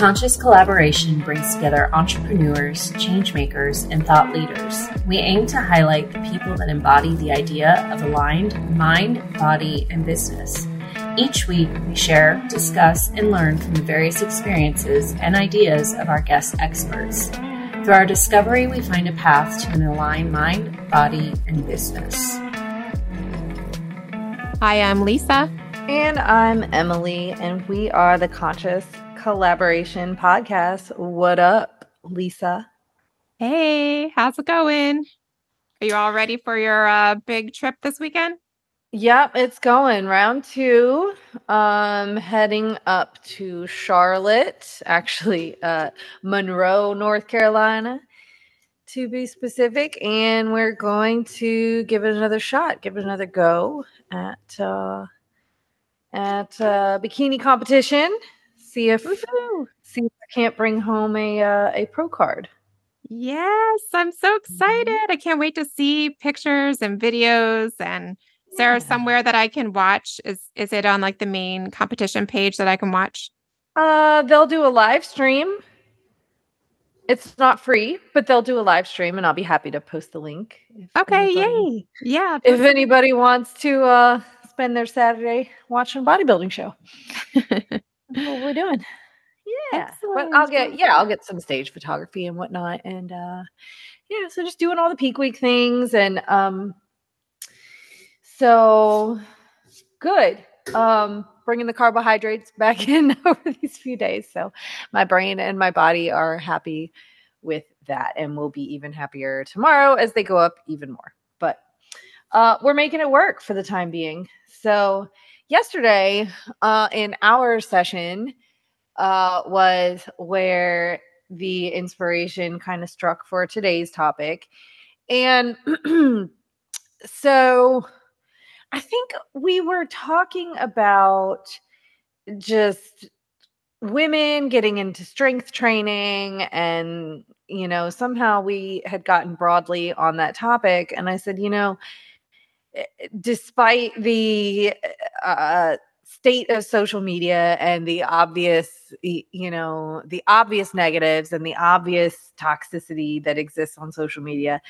Conscious collaboration brings together entrepreneurs, changemakers, and thought leaders. We aim to highlight the people that embody the idea of aligned mind, body, and business. Each week, we share, discuss, and learn from the various experiences and ideas of our guest experts. Through our discovery, we find a path to an aligned mind, body, and business. Hi, I'm Lisa. And I'm Emily, and we are the Conscious Collaboration Podcast. What up, Lisa? Hey, how's it going? Are you all ready for your uh, big trip this weekend? Yep, it's going round two. Um, heading up to Charlotte, actually, uh, Monroe, North Carolina, to be specific. And we're going to give it another shot, give it another go at uh, at uh, bikini competition. See if Woo-hoo. see if I can't bring home a uh, a pro card. Yes, I'm so excited. Mm-hmm. I can't wait to see pictures and videos and is there yeah. somewhere that I can watch? Is is it on like the main competition page that I can watch? Uh, they'll do a live stream. It's not free, but they'll do a live stream, and I'll be happy to post the link. Okay, anybody, yay! Yeah, if anybody wants to uh, spend their Saturday watching a bodybuilding show, what we're doing. Yeah, Excellent. but I'll get yeah, I'll get some stage photography and whatnot, and uh, yeah, so just doing all the peak week things and um so good. Um, bringing the carbohydrates back in over these few days. So my brain and my body are happy with that and will be even happier tomorrow as they go up even more. But uh, we're making it work for the time being. So yesterday uh, in our session uh, was where the inspiration kind of struck for today's topic. And so I think we were talking about just women getting into strength training and you know somehow we had gotten broadly on that topic and i said you know despite the uh, state of social media and the obvious you know the obvious negatives and the obvious toxicity that exists on social media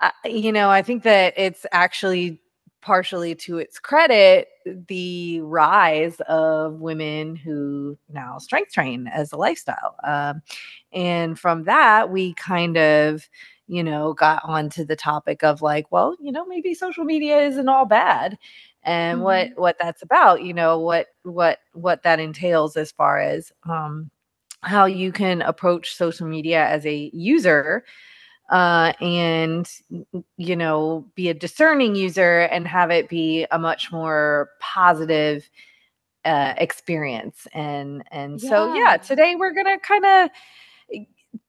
uh, you know i think that it's actually partially to its credit, the rise of women who now strength train as a lifestyle. Um, and from that, we kind of, you know, got onto the topic of like, well, you know, maybe social media isn't all bad and mm-hmm. what what that's about you know what what what that entails as far as um how you can approach social media as a user uh, and you know be a discerning user and have it be a much more positive uh, experience and and yeah. so yeah today we're gonna kind of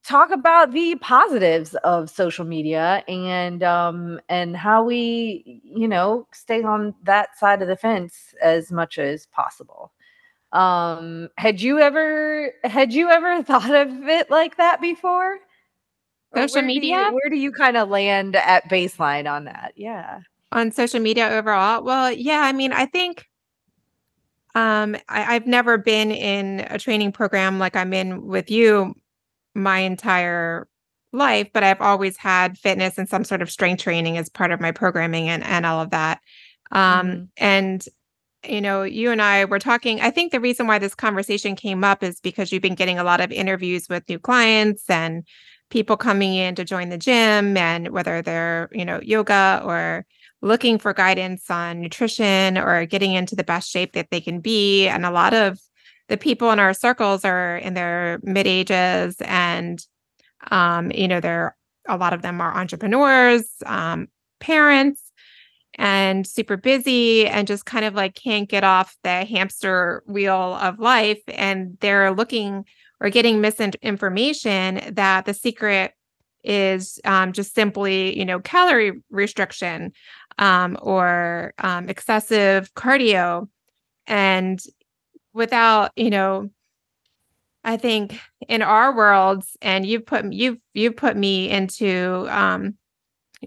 talk about the positives of social media and um and how we you know stay on that side of the fence as much as possible um had you ever had you ever thought of it like that before social where media. Do you, where do you kind of land at baseline on that? Yeah. On social media overall? Well, yeah, I mean, I think um, I, have never been in a training program like I'm in with you my entire life, but I've always had fitness and some sort of strength training as part of my programming and, and all of that. Um, mm-hmm. And you know, you and I were talking. I think the reason why this conversation came up is because you've been getting a lot of interviews with new clients and people coming in to join the gym and whether they're, you know, yoga or looking for guidance on nutrition or getting into the best shape that they can be. And a lot of the people in our circles are in their mid ages and, um, you know, they're a lot of them are entrepreneurs, um, parents, and super busy and just kind of like can't get off the hamster wheel of life. And they're looking or getting misinformation that the secret is um, just simply, you know, calorie restriction um, or um, excessive cardio. And without, you know, I think in our worlds, and you've put you've you've put me into um,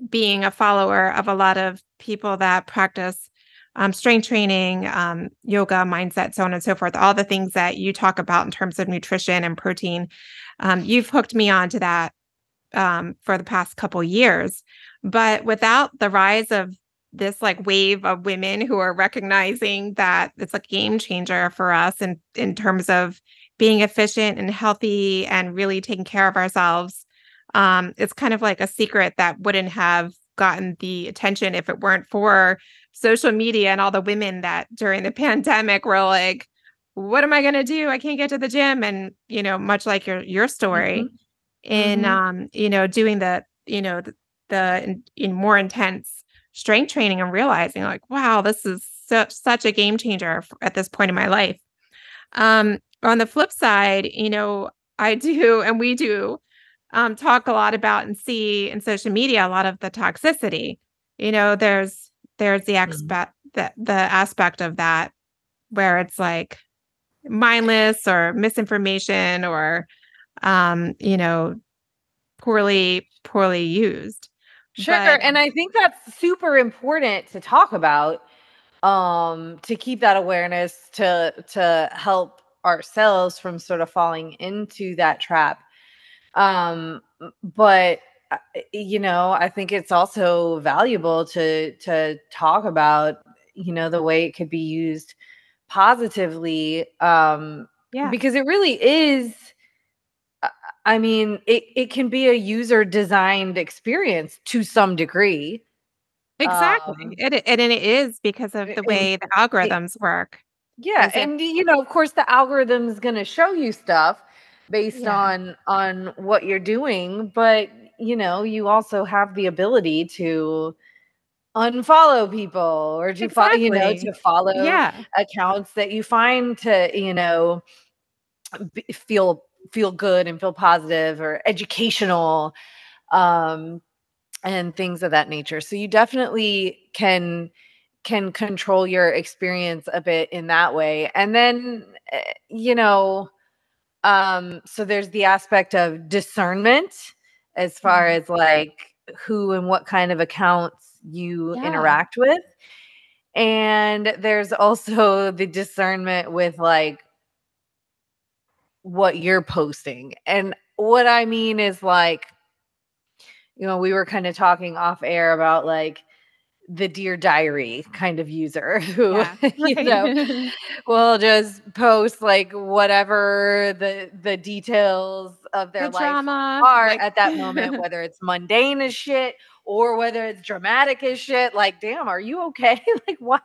being a follower of a lot of people that practice um, strength training, um, yoga, mindset, so on and so forth, all the things that you talk about in terms of nutrition and protein. Um, you've hooked me on to that um, for the past couple years. But without the rise of this like wave of women who are recognizing that it's a game changer for us in, in terms of being efficient and healthy and really taking care of ourselves. Um, it's kind of like a secret that wouldn't have gotten the attention if it weren't for social media and all the women that during the pandemic were like, what am I going to do? I can't get to the gym. And, you know, much like your, your story mm-hmm. in, mm-hmm. um, you know, doing the, you know, the, the in, in, more intense strength training and realizing like, wow, this is such, such a game changer at this point in my life. Um, on the flip side, you know, I do, and we do um, talk a lot about and see in social media a lot of the toxicity. You know, there's there's the aspect that the aspect of that where it's like mindless or misinformation or um, you know, poorly poorly used. Sure, but, and I think that's super important to talk about um to keep that awareness to to help ourselves from sort of falling into that trap. Um but uh, you know i think it's also valuable to to talk about you know the way it could be used positively um yeah. because it really is i mean it it can be a user designed experience to some degree exactly um, it, and it is because of the way the algorithms it, work yeah, and you know, of course, the algorithm's going to show you stuff based yeah. on on what you're doing, but you know, you also have the ability to unfollow people or to exactly. follow, you know, to follow yeah. accounts that you find to, you know, feel feel good and feel positive or educational um and things of that nature. So you definitely can can control your experience a bit in that way. And then, eh, you know, um, so there's the aspect of discernment as far mm-hmm. as like who and what kind of accounts you yeah. interact with. And there's also the discernment with like what you're posting. And what I mean is like, you know, we were kind of talking off air about like the dear diary kind of user who yeah, you know will just post like whatever the the details of their the life drama, are like- at that moment whether it's mundane as shit or whether it's dramatic as shit like damn are you okay like why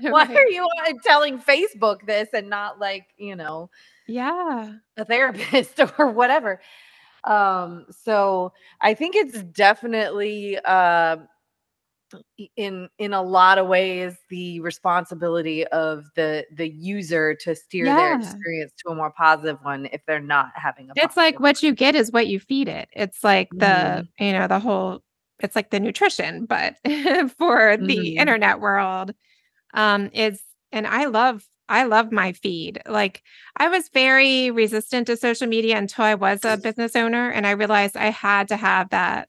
why right. are you uh, telling facebook this and not like you know yeah a therapist or whatever um so i think it's definitely uh in in a lot of ways the responsibility of the the user to steer yeah. their experience to a more positive one if they're not having a it's like what you get is what you feed it it's like the mm-hmm. you know the whole it's like the nutrition but for the mm-hmm. internet world um is and i love I love my feed. Like I was very resistant to social media until I was a business owner and I realized I had to have that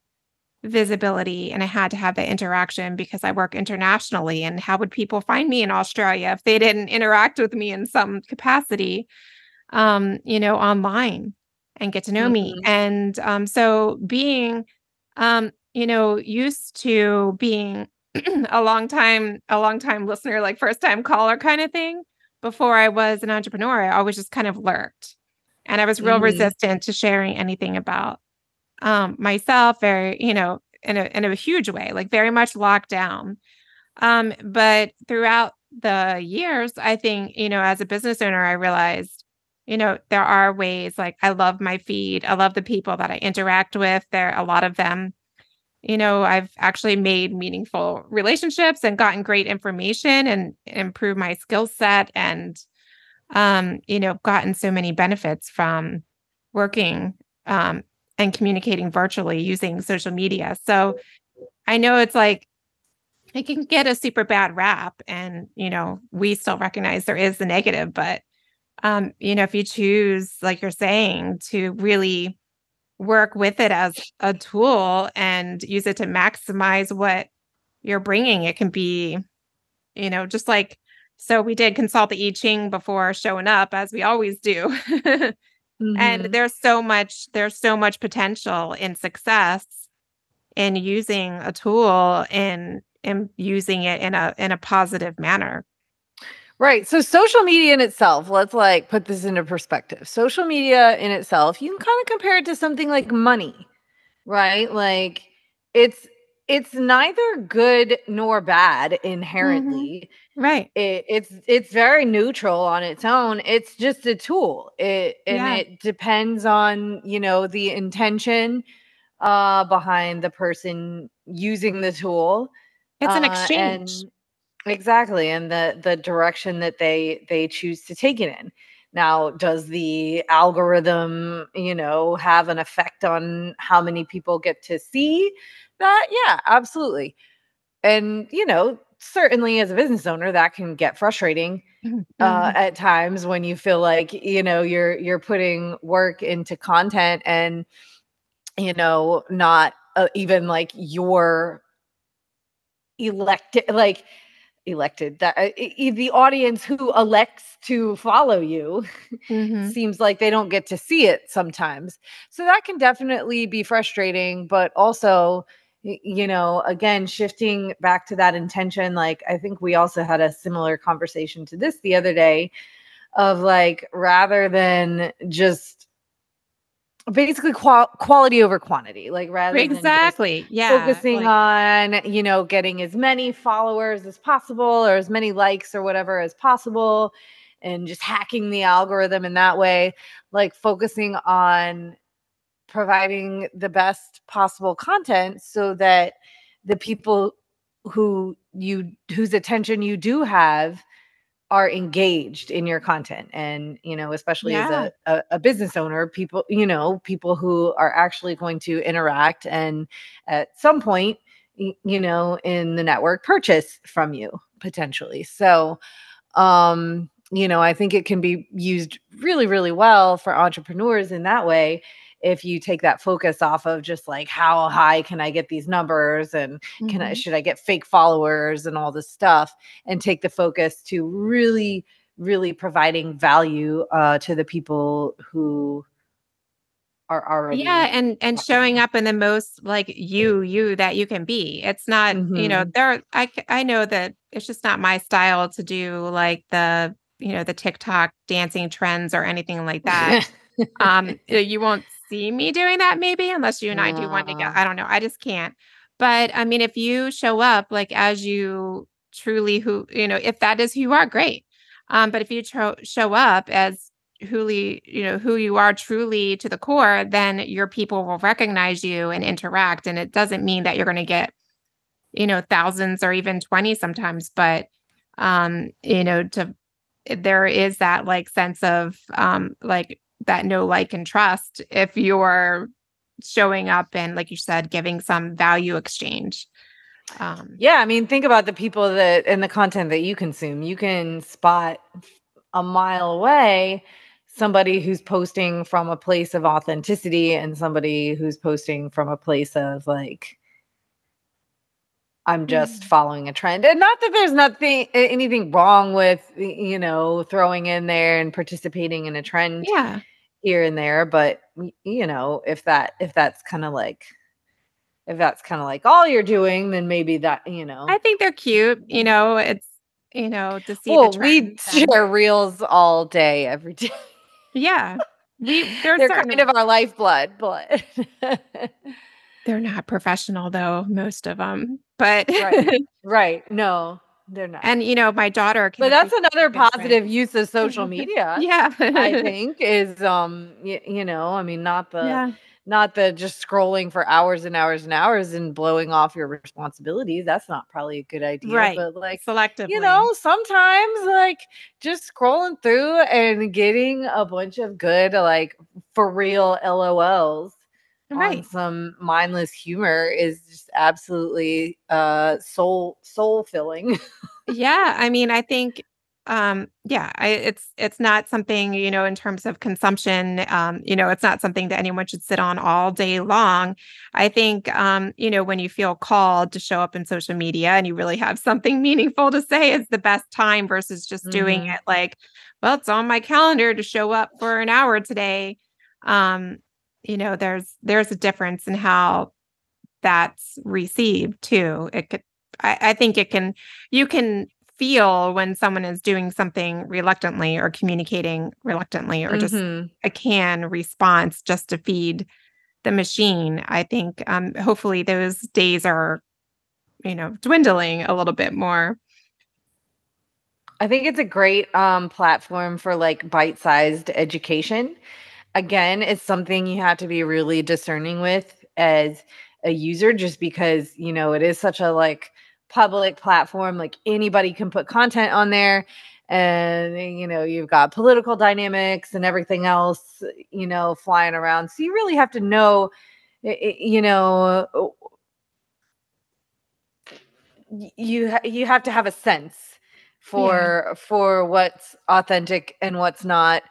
visibility and I had to have the interaction because I work internationally. And how would people find me in Australia if they didn't interact with me in some capacity, um, you know, online and get to know mm-hmm. me? And um, so being, um, you know, used to being a long time, a long time listener, like first time caller kind of thing before I was an entrepreneur, I always just kind of lurked. And I was real mm-hmm. resistant to sharing anything about um, myself very, you know, in a in a huge way, like very much locked down. Um, but throughout the years, I think, you know, as a business owner, I realized, you know, there are ways like I love my feed. I love the people that I interact with. There are a lot of them. You know, I've actually made meaningful relationships and gotten great information and improved my skill set and um, you know, gotten so many benefits from working um, and communicating virtually using social media. So I know it's like it can get a super bad rap and you know we still recognize there is the negative but um you know if you choose like you're saying to really work with it as a tool and use it to maximize what you're bringing it can be you know, just like so we did consult the I Ching before showing up, as we always do. mm-hmm. And there's so much, there's so much potential in success in using a tool and in using it in a in a positive manner. Right. So social media in itself, let's like put this into perspective. Social media in itself, you can kind of compare it to something like money, right? Like it's it's neither good nor bad Mm-hmm. inherently. Right. It, it's it's very neutral on its own. It's just a tool. It and Yeah. it depends on, you know, the intention uh behind the person using the tool. It's an uh, exchange. and- exactly and the the direction that they they choose to take it in. Now does the algorithm you know have an effect on how many people get to see that? Yeah absolutely. And you know certainly as a business owner that can get frustrating uh, Mhm. at times when you feel like you know you're you're putting work into content and you know not uh, even like your elected like elected that uh, the audience who elects to follow you Mhm. seems like they don't get to see it sometimes so that can definitely be frustrating but also you know again shifting back to that intention like i think we also had a similar conversation to this the other day of like rather than just basically qual- quality over quantity like rather than Exactly. Yeah. focusing like- on you know getting as many followers as possible or as many likes or whatever as possible and just hacking the algorithm in that way like focusing on providing the best possible content so that the people who you whose attention you do have are engaged in your content and you know especially Yeah. as a, a, a business owner people you know people who are actually going to interact and at some point you know in the network purchase from you potentially so um you know i think it can be used really really well for entrepreneurs in that way if you take that focus off of just like how high can i get these numbers and can I Mhm. should I get fake followers and all this stuff and take the focus to really really providing value uh to the people who are already yeah and and showing up in the most like you you that you can be it's not you know Mhm. i i know that it's just not my style to do like the you know the tiktok dancing trends or anything like that um you you won't see me doing that maybe unless you and i do one together i don't know i just can't. But i mean if you show up like as you truly who you know if that is who you are great. Um but if you tro- show up as wholy you know who you are truly to the core then your people will recognize you and interact and it doesn't mean that you're going to get you know thousands or even 20 sometimes but um you know to there is that like sense of um like that no like and trust if you're showing up and like you said giving some value exchange. Um yeah i mean think about the people that and the content that you consume. You can spot a mile away somebody who's posting from a place of authenticity and somebody who's posting from a place of like I'm just Mhm. following a trend. And not that there's nothing anything wrong with you know throwing in there and participating in a trend yeah here and there, but you know, if that if that's kind of like if that's kind of like all you're doing, then maybe that, you know. i think they're cute you know it's you know to see well, the we share reels all day every day. yeah we They're certain kind of our lifeblood, but they're not professional though most of them but Right. right. No, they're not. and you know my daughter can but that's another positive use of social media. yeah I think is um y- you know, I mean not the yeah not the just scrolling for hours and hours and hours and blowing off your responsibilities. That's not probably a good idea. Right. But like selectively you know, sometimes like just scrolling through and getting a bunch of good like for real LOLs on right some mindless humor is just absolutely uh soul soul filling. yeah i mean i think um yeah I, it's it's not something you know in terms of consumption um you know it's not something that anyone should sit on all day long i think um you know when you feel called to show up in social media and you really have something meaningful to say is the best time versus just doing Mhm. it like well it's on my calendar to show up for an hour today um you know there's there's a difference in how that's received too it could I, I think it can you can feel when someone is doing something reluctantly or communicating reluctantly or just Mhm. a can response just to feed the machine i think um hopefully those days are you know dwindling a little bit more I think it's a great um, platform for like bite sized education. Again, it's something you have to be really discerning with as a user, just because, you know, it is such a like public platform. Like anybody can put content on there. And, you know, you've got political dynamics and everything else, you know, flying around. So you really have to know, you know, you you have to have a sense for for what's authentic and what's not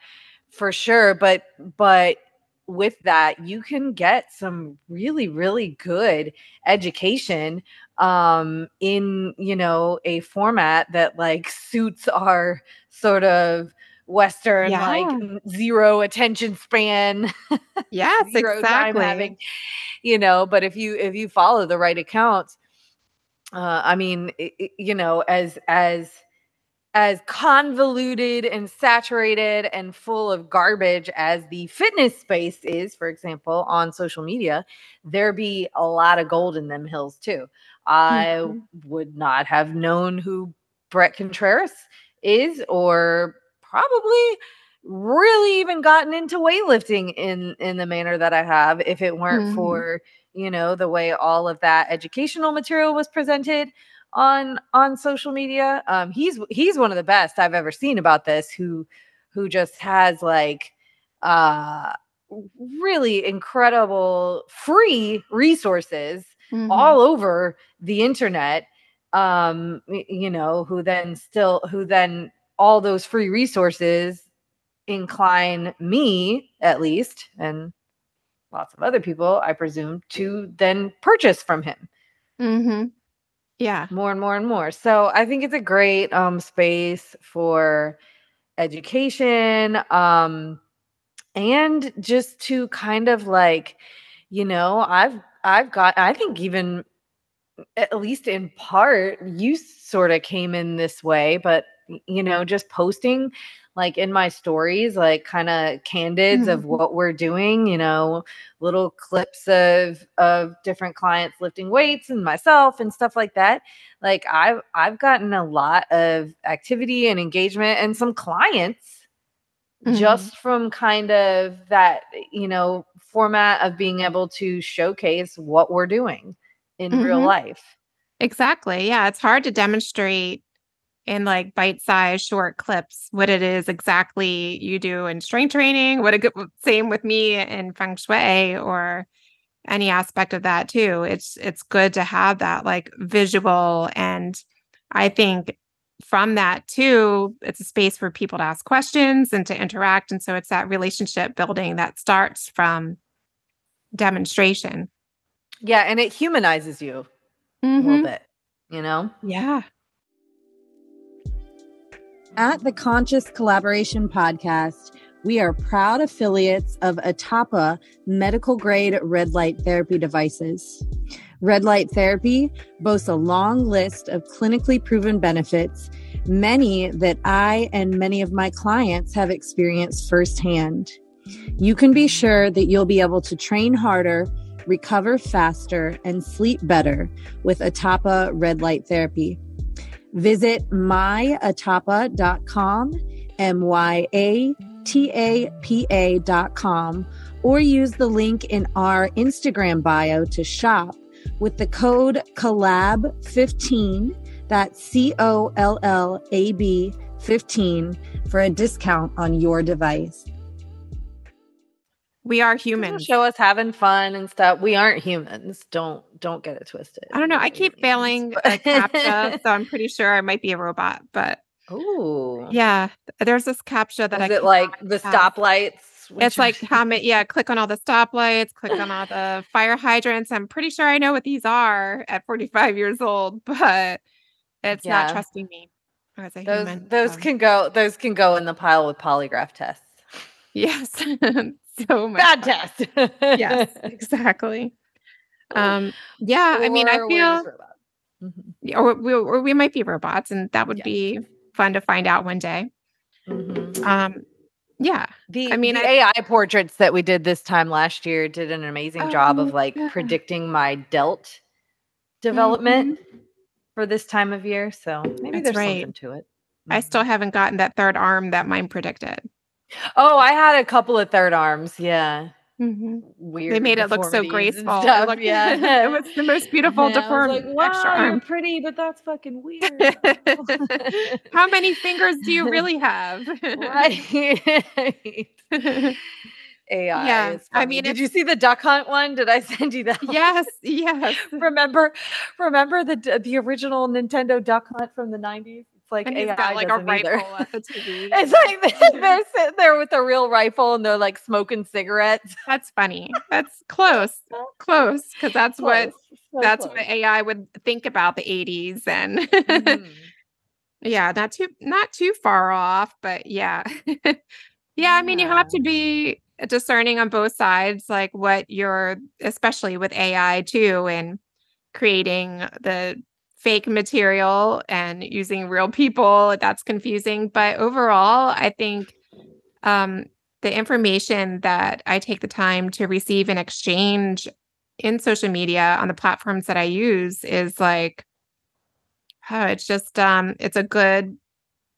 for sure but but with that you can get some really really good education um in you know a format that like suits our sort of western Yeah. like zero attention span yes zero time exactly having you know but if you if you follow the right accounts uh i mean i- i- you know as as as convoluted and saturated and full of garbage as the fitness space is for example on social media there be a lot of gold in them hills too i Mhm. would not have known who Bret Contreras is or probably really even gotten into weightlifting in in the manner that i have if it weren't Mhm. for you know the way all of that educational material was presented on on social media um he's he's one of the best i've ever seen about this who who just has like uh really incredible free resources Mhm. all over the internet um you know who then still who then all those free resources incline me at least and lots of other people i presume to then purchase from him Mhm. Yeah. more and more and more. So i think it's a great um space for education um and just to kind of like you know i've i've got i think even at least in part you sort of came in this way but you know just posting like in my stories like kind of candids of Mhm. what we're doing you know little clips of of different clients lifting weights and myself and stuff like that like i've i've gotten a lot of activity and engagement and some clients Mhm. just from kind of that you know format of being able to showcase what we're doing in real Mhm. life Exactly. Yeah. It's hard to demonstrate in like bite sized short clips what it is exactly you do in strength training, what a good same with me in feng shui or any aspect of that too. It's it's good to have that like visual and I think from that too, it's a space for people to ask questions and to interact. And so it's that relationship building that starts from demonstration. yeah and it humanizes you a Mhm. little bit you know Yeah. At the Conscious Collaboration Podcast, we are proud affiliates of Atapa medical grade red light therapy devices. Red light therapy boasts a long list of clinically proven benefits, many that I and many of my clients have experienced firsthand. You can be sure that you'll be able to train harder, recover faster, and sleep better with Atapa red light therapy. Visit myatapa.com, M Y A T A P A.com, or use the link in our Instagram bio to shop with the code COLLAB15, that's C O L L A B 15, for a discount on your device. We are humans. show us having fun and stuff we aren't humans don't don't get it twisted I don't know. I keep failing CAPTCHA, so I'm pretty sure I might be a robot, but oh Yeah, there's this captcha that Is I it like the have. stoplights? It's like many? Yeah, click on all the stoplights, click on all the fire hydrants. I'm pretty sure I know what these are at 45 years old, but it's Yeah. not trusting me as a those human. those Um, can go those can go in the pile with polygraph tests. yes, so much Bad test. Yes, exactly. Um, yeah, I mean, I feel. Mhm. or we, or we might be robots, and that would be fun to find out one day. Mhm. Um, yeah, The, I mean, the I- AI portraits that we did this time last year did an amazing job Oh, of like yeah. predicting my delt development for this time of year. So maybe Mm-hmm. That's there's right. something to it. I Mhm. still haven't gotten that third arm that mine predicted. Oh, I had a couple of third arms. Yeah. Mhm. Weird. They made it look so graceful. Stuff. looked- yeah. it was the most beautiful was deformed like, wow, extra you're pretty, but that's fucking weird. How many fingers do you really have? right. AI. Yeah, I mean, did you see the duck hunt one? Did I send you that? one? yes, yes. remember, remember the the original Nintendo Duck Hunt from the nineties? Like And he's AI got like a either. rifle at the TV. It's like they're, sitting there with a real rifle and they're like smoking cigarettes. That's funny. That's close, close, because that's what so that's close. what AI would think about the '80s, and Mhm. yeah, not too not too far off, but yeah, yeah. I mean, you have to be discerning on both sides, like what you're, especially with AI too, and creating the fake material and using real people. That's confusing, but overall, I think um, the information that I take the time to receive and exchange in social media on the platforms that I use is like, oh, it's just um, it's a good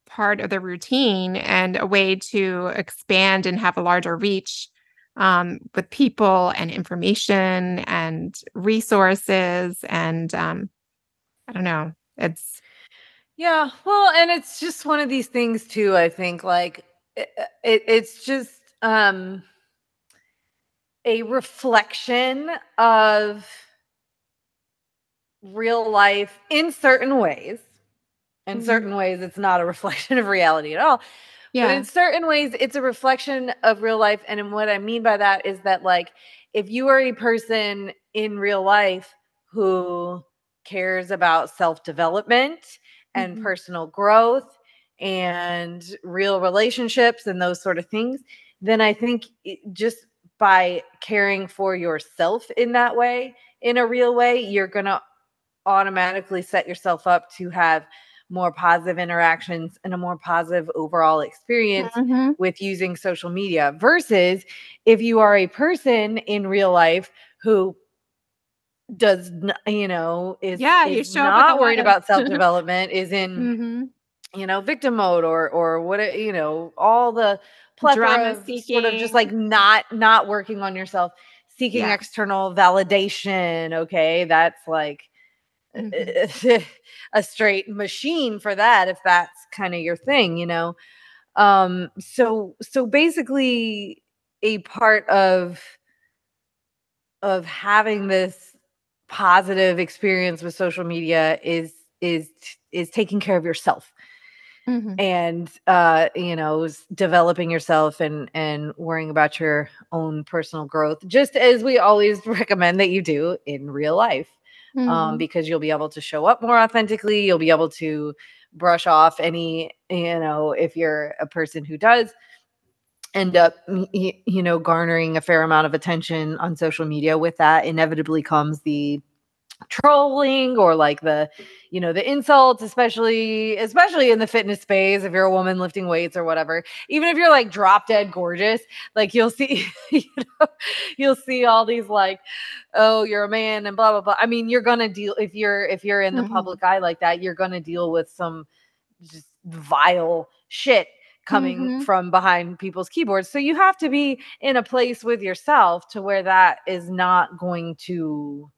part of the routine and a way to expand and have a larger reach um, with people and information and resources and um, I don't know. It's Yeah, well, and it's just one of these things too. I think like it, it, it's just um a reflection of real life in certain ways. In Mhm. certain ways, it's not a reflection of reality at all. Yeah. But in certain ways, it's a reflection of real life. And what I mean by that is that, like, if you are a person in real life who cares about self development and Mhm. personal growth and real relationships and those sort of things, then I think just by caring for yourself in that way, in a real way, you're going to automatically set yourself up to have more positive interactions and a more positive overall experience Mhm. with using social media versus if you are a person in real life who does n- you know is, Yeah, you is up not worried about self-development is in Mhm. you know victim mode or or what it- you know all the plethora Drama of sort of just like not not working on yourself seeking Yeah. external validation okay that's like Mhm. a straight machine for that if that's kind of your thing you know um so so basically a part of of having this positive experience with social media is is is taking care of yourself Mhm. and uh you know developing yourself and and worrying about your own personal growth just as we always recommend that you do in real life um Mhm. because you'll be able to show up more authentically you'll be able to brush off any you know if you're a person who does end up you know garnering a fair amount of attention on social media with that inevitably comes the trolling or like the you know the insults especially especially in the fitness space if you're a woman lifting weights or whatever. Even if you're like drop dead gorgeous like you'll see you know you'll see all these like oh you're a man and blah blah blah. I mean you're gonna deal if you're if you're in the Mhm. public eye like that you're gonna deal with some just vile shit coming Mhm. from behind people's keyboards so you have to be in a place with yourself to where that is not going to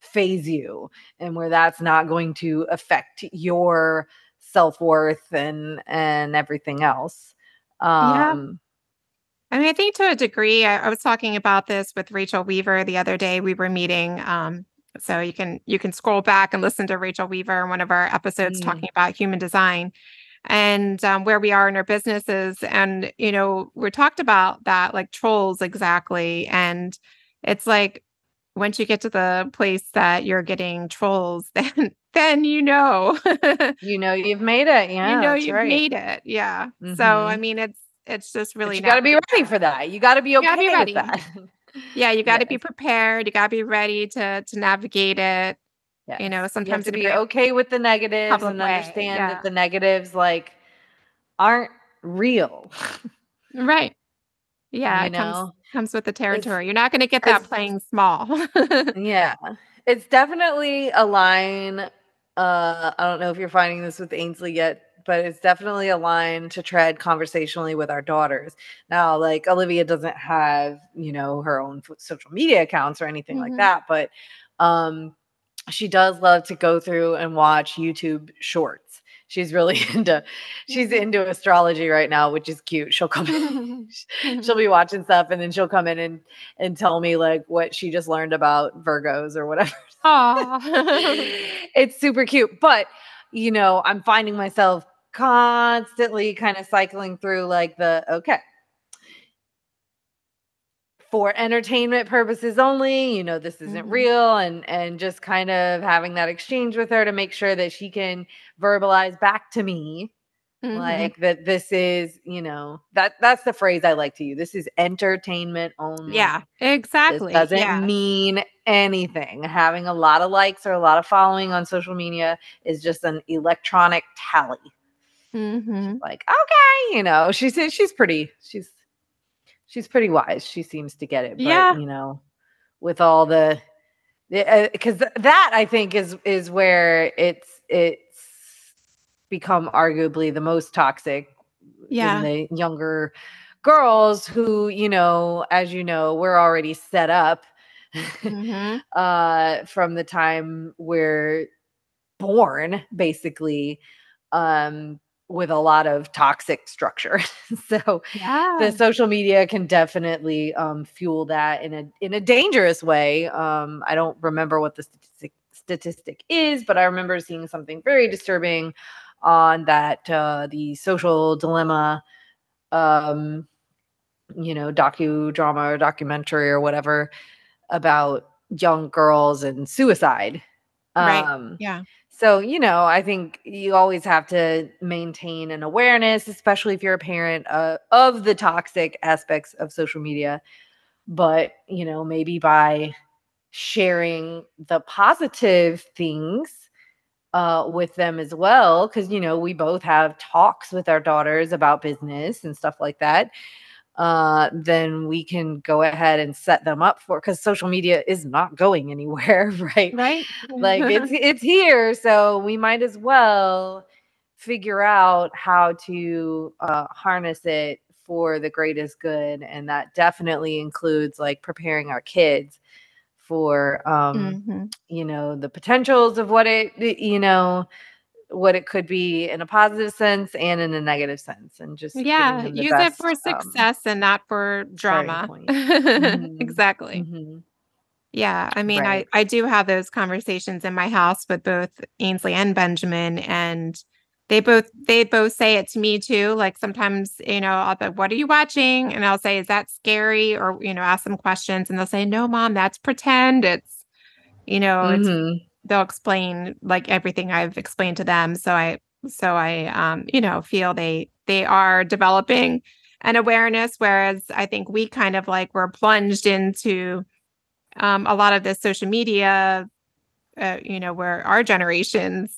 faze you and where that's not going to affect your self-worth and and everything else Yeah. um I mean, I think to a degree, I, I was talking about this with Rachel Weaver the other day. We were meeting, um, so you can you can scroll back and listen to Rachel Weaver in one of our episodes Mm. talking about human design. And um, where we are in our businesses. And, you know, we talked about that like trolls exactly. And it's like once you get to the place that you're getting trolls, then then you know you know you've made it. Yeah. you know you've right. made it. Yeah. Mm-hmm. So I mean it's it's just really you got to be ready for that. You got to be okay be ready. with that. yeah, you got to yes. be prepared. You got to be ready to to navigate it. Yes. You know, sometimes you to be okay with the negatives and way. understand yeah. that the negatives like aren't real. right. Yeah, you it know? comes comes with the territory. It's, You're not going to get that playing small. yeah. It's definitely a line uh I don't know if you're finding this with Ainsley yet, but it's definitely a line to tread conversationally with our daughters. Now, like Olivia doesn't have, you know, her own social media accounts or anything mm-hmm. like that, but um she does love to go through and watch YouTube shorts. She's really into she's mm-hmm. into astrology right now, which is cute. She'll come in, she'll be watching stuff and then she'll come in and and tell me like what she just learned about Virgos or whatever. it's super cute. But you know, I'm finding myself constantly kind of cycling through like the okay, for entertainment purposes only you know this isn't mm-hmm. real and and just kind of having that exchange with her to make sure that she can verbalize back to me mm-hmm. like that this is you know that that's the phrase i like to use this is entertainment only yeah exactly this doesn't yeah. mean anything having a lot of likes or a lot of following on social media is just an electronic tally mm-hmm. like okay you know she's she's pretty she's she's pretty wise. She seems to get it. But, yeah. You know, with all the, because uh, that I think is is where it's it's become arguably the most toxic. Yeah. the younger girls who, you know, as you know, we're already set up mm-hmm. uh, from the time we're born, basically. Um, with a lot of toxic structure. so yeah. the social media can definitely um, fuel that in a in a dangerous way. Um, I don't remember what the statistic statistic is, but I remember seeing something very disturbing on that uh, the social dilemma um you know docudrama or documentary or whatever about young girls and suicide right um, yeah so, you know, I think you always have to maintain an awareness, especially if you're a parent uh, of the toxic aspects of social media. But, you know, maybe by sharing the positive things uh, with them as well, because, you know, we both have talks with our daughters about business and stuff like that uh, then we can go ahead and set them up for because social media is not going anywhere, right? Right. like it's it's here, so we might as well figure out how to uh, harness it for the greatest good, and that definitely includes like preparing our kids for um mm-hmm. you know the potentials of what it you know what it could be in a positive sense and in a negative sense and just yeah use best, it for um, success um, and not for drama mm-hmm. exactly mm-hmm. yeah i mean right. i i do have those conversations in my house with both ainsley and benjamin and they both they both say it to me too like sometimes you know i'll be what are you watching and i'll say is that scary or you know ask them questions and they'll say no mom that's pretend it's you know mm-hmm. it's they'll explain like everything I've explained to them. So I so I um, you know, feel they they are developing an awareness, whereas I think we kind of like were plunged into um, a lot of this social media, uh, you know, where our generations,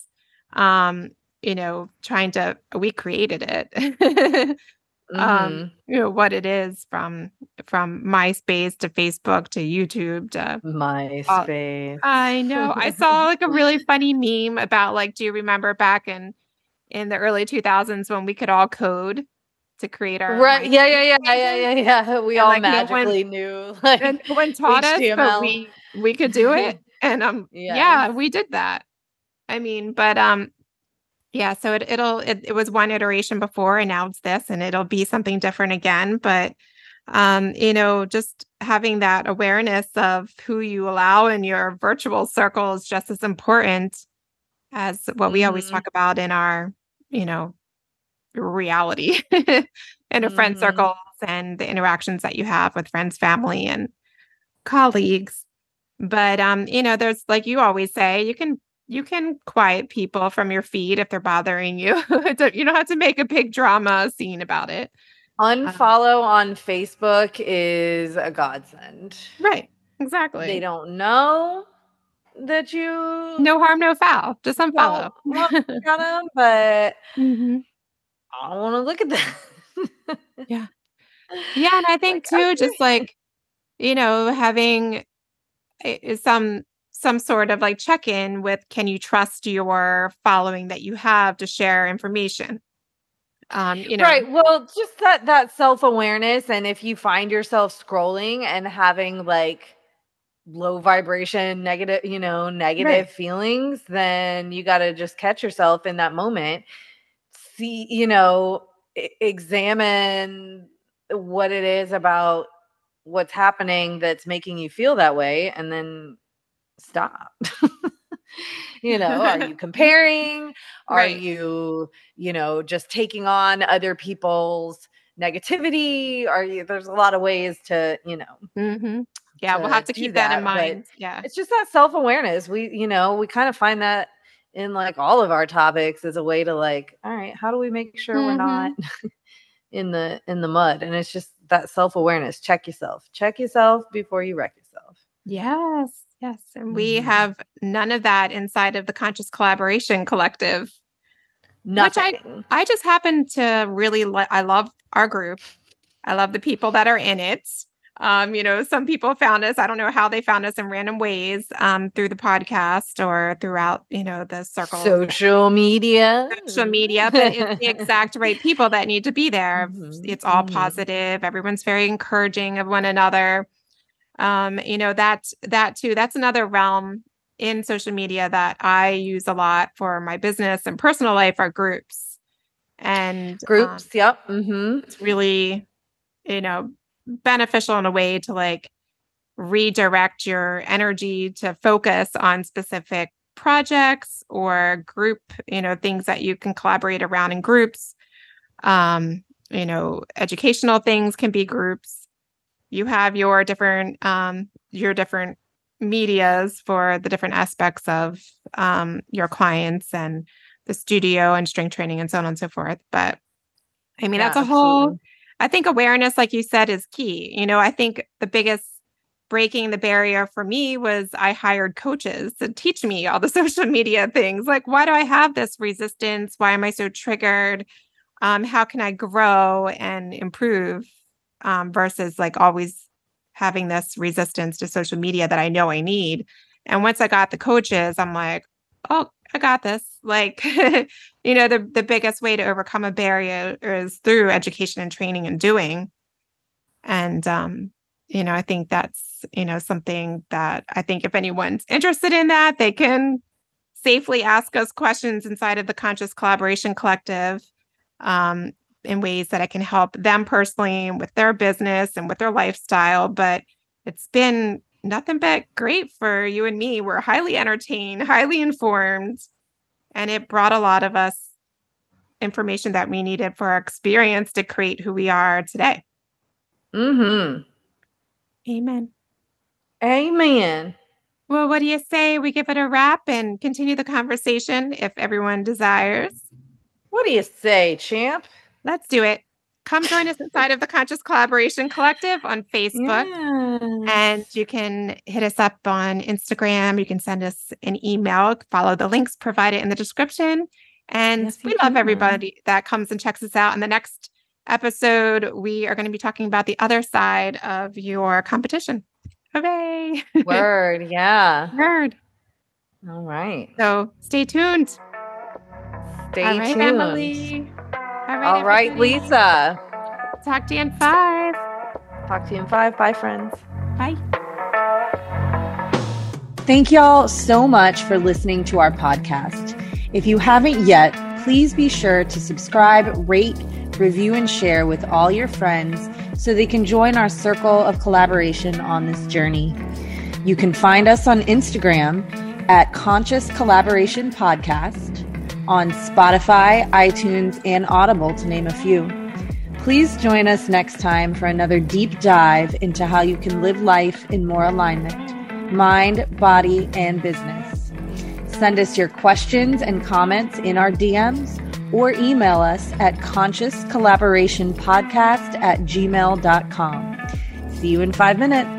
um, you know, trying to we created it. Um, mm-hmm. um you know what it is from from myspace to facebook to youtube to myspace. Uh, i know. I saw like a really funny meme about like do you remember back in in the early 2000s when we could all code to create our right. Yeah yeah yeah yeah yeah yeah we and, all like, magically no one, knew like and no one taught HTML. us but we we could do it. And um yes. yeah we did that. I mean but um yeah, so it, it'll it, it was one iteration before and now it's this and it'll be something different again, but um you know, just having that awareness of who you allow in your virtual circle is just as important as what we mm-hmm. always talk about in our, you know, reality in a friend Mhm. circles and the interactions that you have with friends, family, and colleagues. But um, you know, there's like you always say, you can you can quiet people from your feed if they're bothering you. You don't have to make a big drama scene about it. Um, unfollow on Facebook is a godsend. Right. Exactly. They don't know that you no harm, no foul. Just unfollow. Well, well, but Mhm. I don't want to look at that. Yeah. Yeah, and I think Like, too, okay. just like you know, having eh, eh, some some sort of like check in with can you trust your following that you have to share information? Um, you know, Right. Well, just that that self-awareness and if you find yourself scrolling and having like low vibration, negative, you know, negative Right. feelings, then you got to just catch yourself in that moment. See, you know, e- examine what it is about what's happening that's making you feel that way and then stop. you know, are you comparing? Are Right. you, you know, just taking on other people's negativity? Are you there's a lot of ways to, you know, Mhm. yeah, we'll have to keep that, in that, but mind. Yeah. it's just that self-awareness. We, you know, we kind of find that in like all of our topics as a way to like, all right, how do we make sure we're not in the in the mud? And it's just that self-awareness. Check yourself. Check yourself before you wreck yourself. Yes. Yes. And we Mhm. have none of that inside of the Conscious Collaboration Collective. Nothing. I I just happen to really like I love our group. I love the people that are in it. Um, you know, some people found us, I don't know how they found us in random ways, um, through the podcast or throughout, you know, the circle Social media. social media, but it's the exact right people that need to be there. Mhm, It's all mhm. positive. Everyone's very encouraging of one another. Um, you know, that that too, that's another realm in social media that I use a lot for my business and personal life are groups. And um, Groups. yep. Mm-hmm. it's really, you know, beneficial in a way to like redirect your energy to focus on specific projects or group, you know, things that you can collaborate around in groups. Um, you know, educational things can be groups. You have your different um your different medias for the different aspects of um your clients and the studio and strength training and so on and so forth. But I mean, Yeah, that's a whole absolutely. I think awareness, like you said, is key. You know, I think the biggest breaking the barrier for me was I hired coaches to teach me all the social media things. Like, why do I have this resistance? Why am I so triggered? Um, how can I grow and improve um, versus like always having this resistance to social media that I know I need? And once I got the coaches, I'm like, oh, I got this. Like, you know, the the biggest way to overcome a barrier is through education and training and doing. And um, you know, I think that's, you know, something that I think if anyone's interested in that, they can safely ask us questions inside of the Conscious Collaboration Collective um, in ways that I can help them personally with their business and with their lifestyle. But it's been nothing but great for you and me. We're highly entertained, highly informed, and it brought a lot of us information that we needed for our experience to create who we are today. Mm-hmm. Amen. Amen. Well, what do you say we give it a wrap and continue the conversation if everyone desires? What do you say, champ? Let's do it. Come join us inside of the Conscious Collaboration Collective on Facebook. And you can hit us up on Instagram. You can send us an email, follow the links provided in the description. And Yes, we love can. everybody that comes and checks us out. In the next episode, we are going to be talking about the other side of your competition. Hooray! Word. Yeah. Word. All right. So stay tuned. Stay All right, tuned. Emily. All right, All right. Lisa. Talk to you in five. Talk to you in five. Bye, friends. Bye. Thank y'all so much for listening to our podcast. If you haven't yet, please be sure to subscribe, rate, review, and share with all your friends so they can join our circle of collaboration on this journey. You can find us on Instagram at Conscious Collaboration Podcast on Spotify, iTunes, and Audible, to name a few. Please join us next time for another deep dive into how you can live life in more alignment, mind, body, and business. Send us your questions and comments in our DMs or email us at conscious collaboration podcast at gmail.com. See you in five minutes.